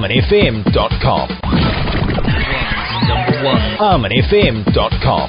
منیم dot com آ منی فیم dot com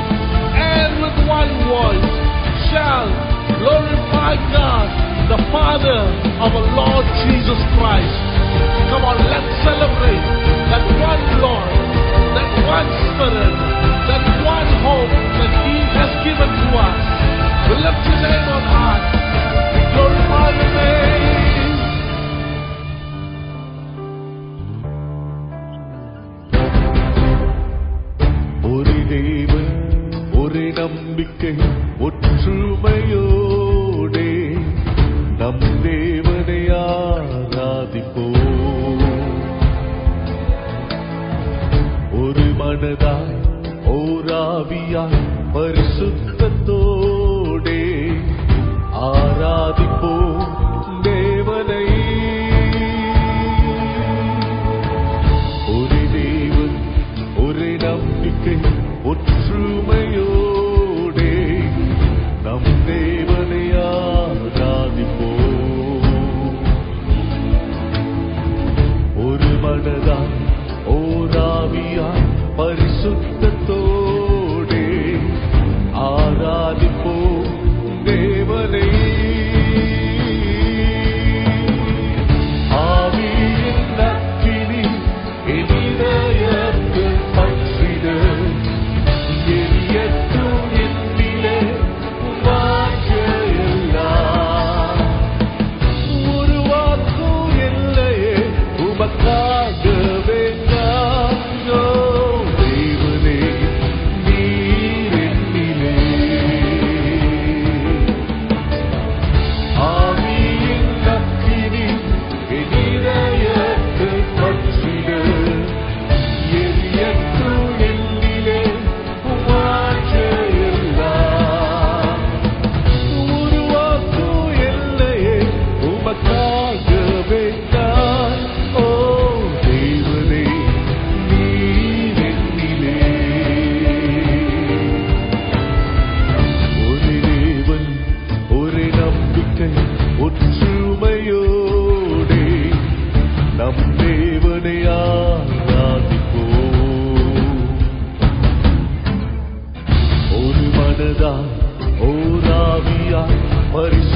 man with one voice shall glorify God, the Father of our Lord Jesus Christ. Come on, let's celebrate that one Lord, that one Spirit, that one hope that He has given to us. We lift His name on high. Glorify the name. بدائے او راویہ چھڑا ہو Rawiya purse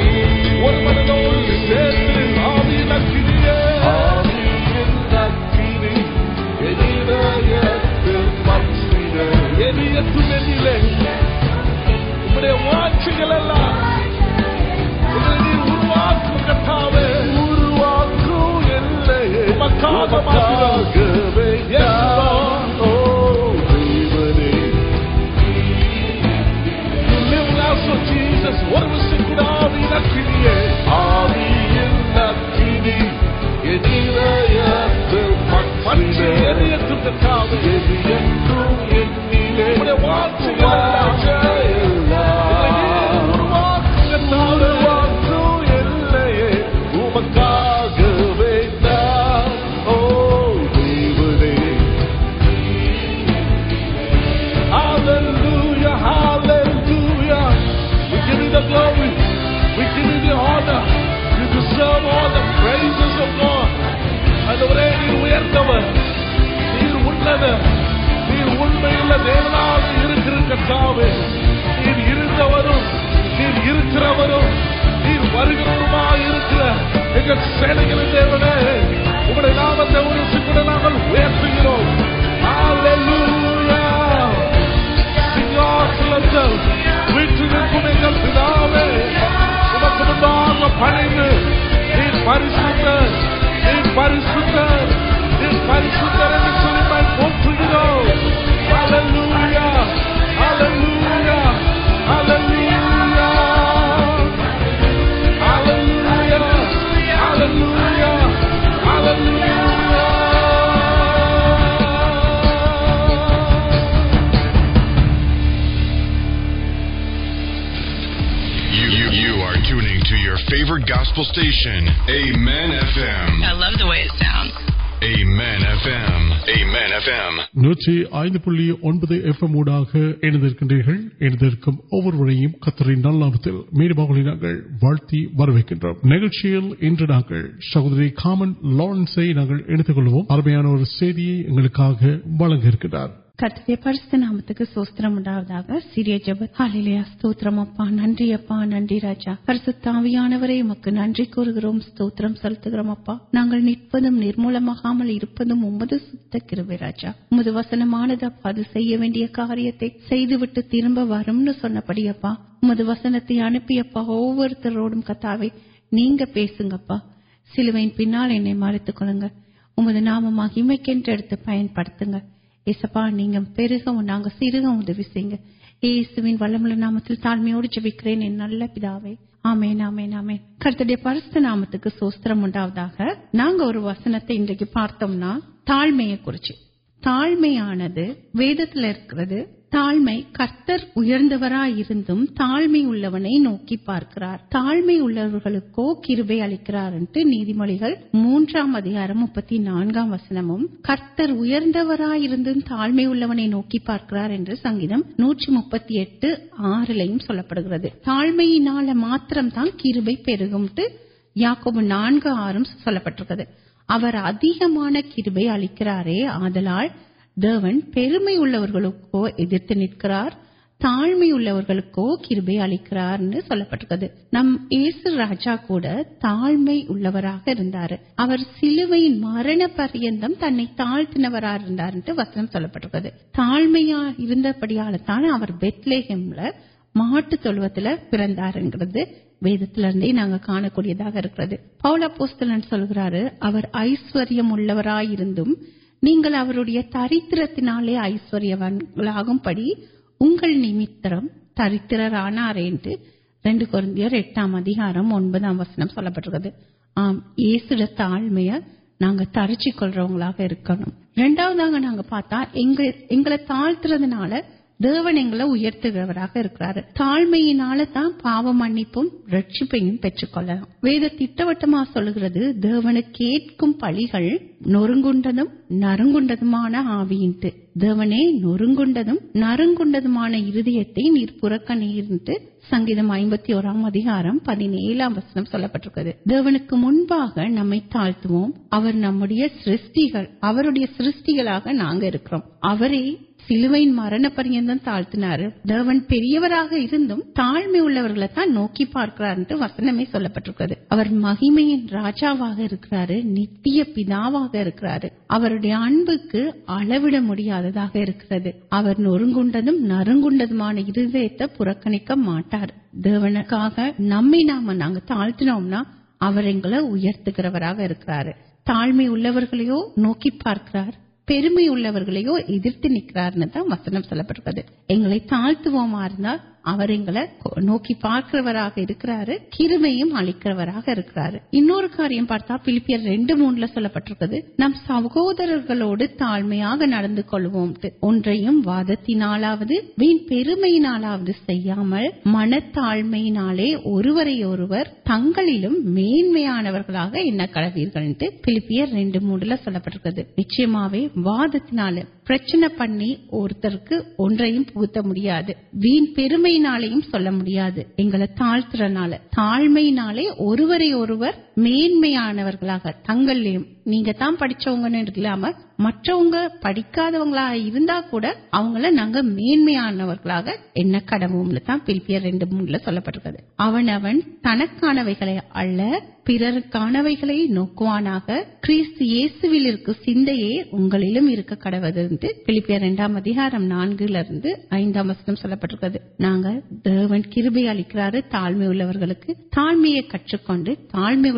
سوچیس مرم سے رکھ لیے کام دیتی ہے نوڈکس نل لاپ كے میڈیا كرامن لانے كو ستیہ پریس نام سوستر نمام وسنیا کاریہ ترب وا مسنتروڑ پیسوں پہ مرتک نام مہم کے پیئن پڑھ گا ول مل نام تام چکر پی آمین کڑھتے پست نام تک سوستر اور وسنتے انتونا تاچھے تام وید ترک تا نوکر تا کھائی اہ کرم موارتی نام وسٹرا تا نوک پارکرار سنگتی تاتر نان گرام کھی اہر آدھا تاپیال پھر ویزے پولا بڑی نمتر تریترانے وسنگ آم یہ تام تریچی کلر پاتا تاتر دیونے پہلے پڑھنے سنگتی پہ نیلام وسطے منبا نم تاو نو سلو مرن پریندوں تاتنا تا نوکی پارک وسن پہ مہیم نا نرگار دونک نمتنا کر تا نوکر پم تک وسنگ تا نوکر واد ما لی اور تنگل ملو پی رنڈل نچ و واید تاتر نال تاڑ منگ پڑھا مانوگیا نوکوانے سندے کڑو دے پارک وسطن کر تا کچھ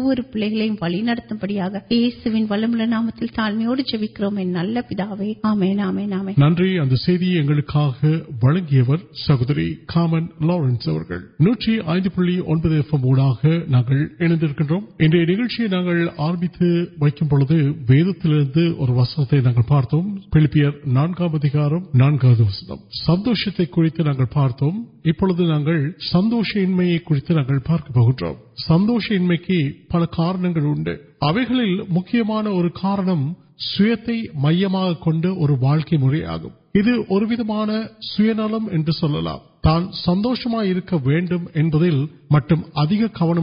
نل پہ نیسے نئے آرمی وسنگ سندو پارتھ سندوشن کھڑی پارک سندوشی پار کارن مارک مریا سندوشم مٹم کھن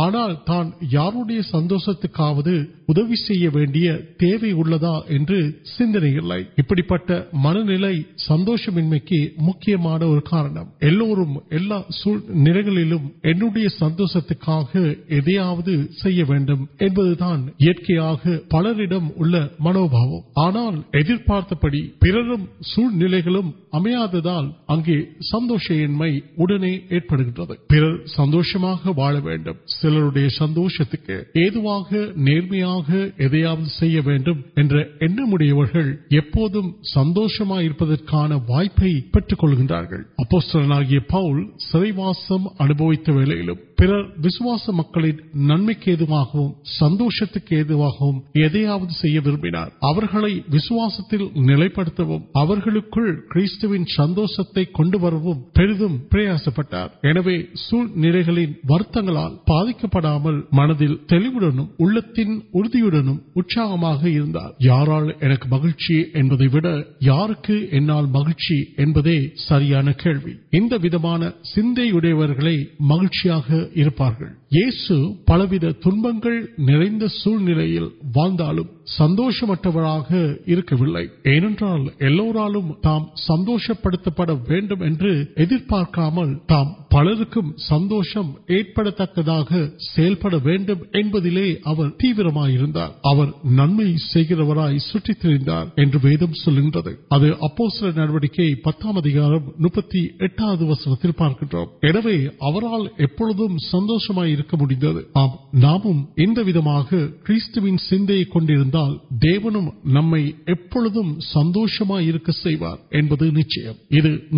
آنا تا یار سندو پہ نئی سندوکر سندو پل منوبا آنا پارت پہ سمیات سندو پھر سلر سندو نیمیاں سندوک وائرکار پول سرواس پھر وسواس منہ سندوشت وسواس نام کتنا سندوتے ہیں سبتگل پاس ملک یار یا مہرچ سیاو مہر پل تک نیوال سندو روپ سند پلان سندو تیوہار پتہ پارک م نموشم نئی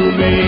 میں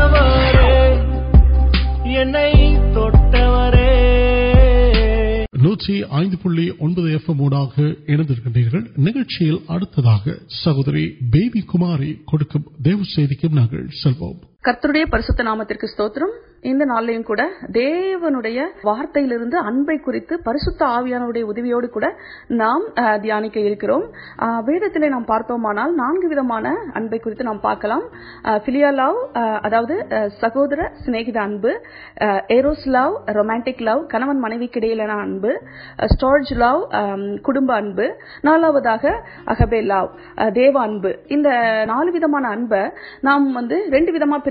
موڈا کر سہدری بیبی کماری کرت پریشو وارتانو دانے کے ویسے سہوس لو روٹک لوگ لو کچھ نالو لوگ نام روپئے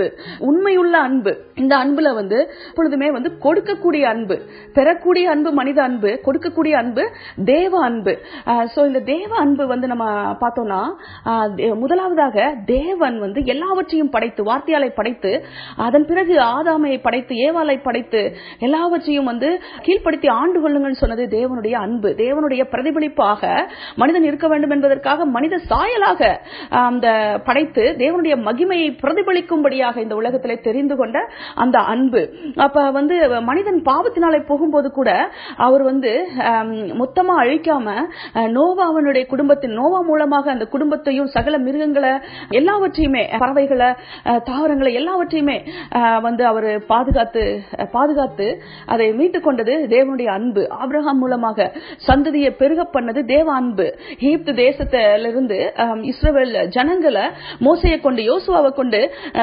منہ سال پڑھتے مہیم அடிப்படையாக இந்த உலகத்திலே தெரிந்து கொண்ட அந்த அன்பு அப்ப வந்து மனிதன் பாவத்தினாலே போகும்போது கூட அவர் வந்து மொத்தமா அழிக்காம நோவா அவனுடைய குடும்பத்தின் நோவா மூலமாக அந்த குடும்பத்தையும் சகல மிருகங்களை எல்லாவற்றையுமே பறவைகளை தாவரங்களை எல்லாவற்றையுமே வந்து அவர் பாதுகாத்து பாதுகாத்து அதை மீட்டுக் கொண்டது தேவனுடைய அன்பு ஆப்ரஹாம் மூலமாக சந்ததியை பெருக பண்ணது தேவ அன்பு ஈப்து தேசத்திலிருந்து இஸ்ரேல் ஜனங்களை மோசையை கொண்டு யோசுவாவை கொண்டு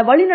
வழி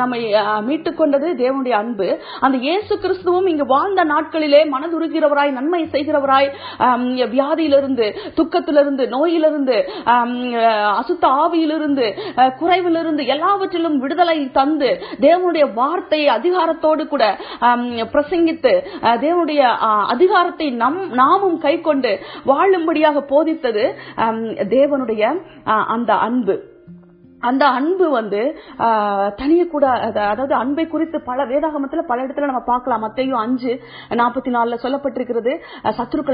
نمبر وار نام کئی کنیا بہت تنیاکڑا پل وید پل پاک سترک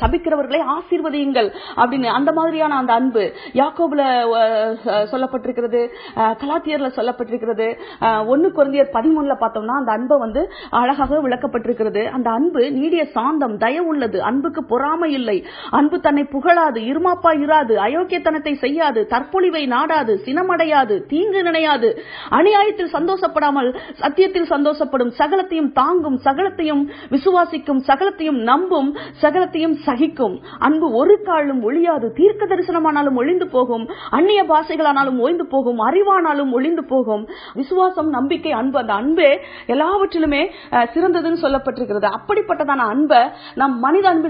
سبکر آشیرویل ابریوبل کلا پہ پہلے پتہ ولک پہ ساند دیہ تیرو آپ سرد ن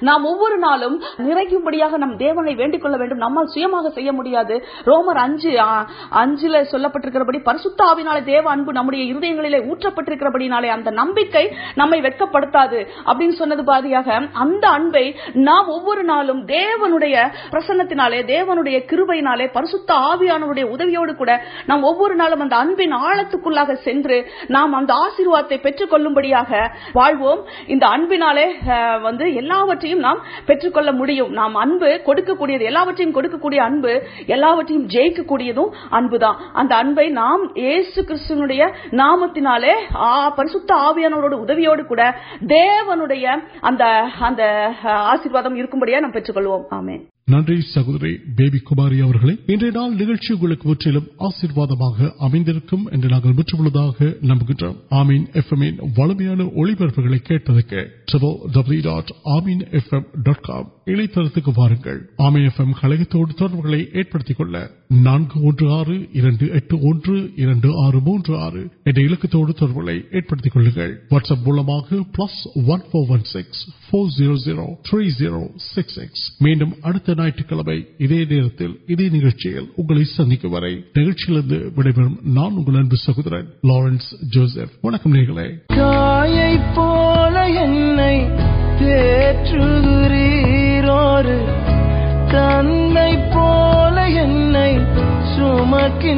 نام دیوٹے ہر نمک واپس نام دیوار کبو پریشان ادویاو نام آلتک نامک نام دیو آشیواد نام نی سہدری بیبی کماری انشیواد امدیک واٹس مکس میڈم کلے نو نئے سنگل نان سہورن لارنس ونکے تن پو سم ک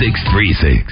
سکس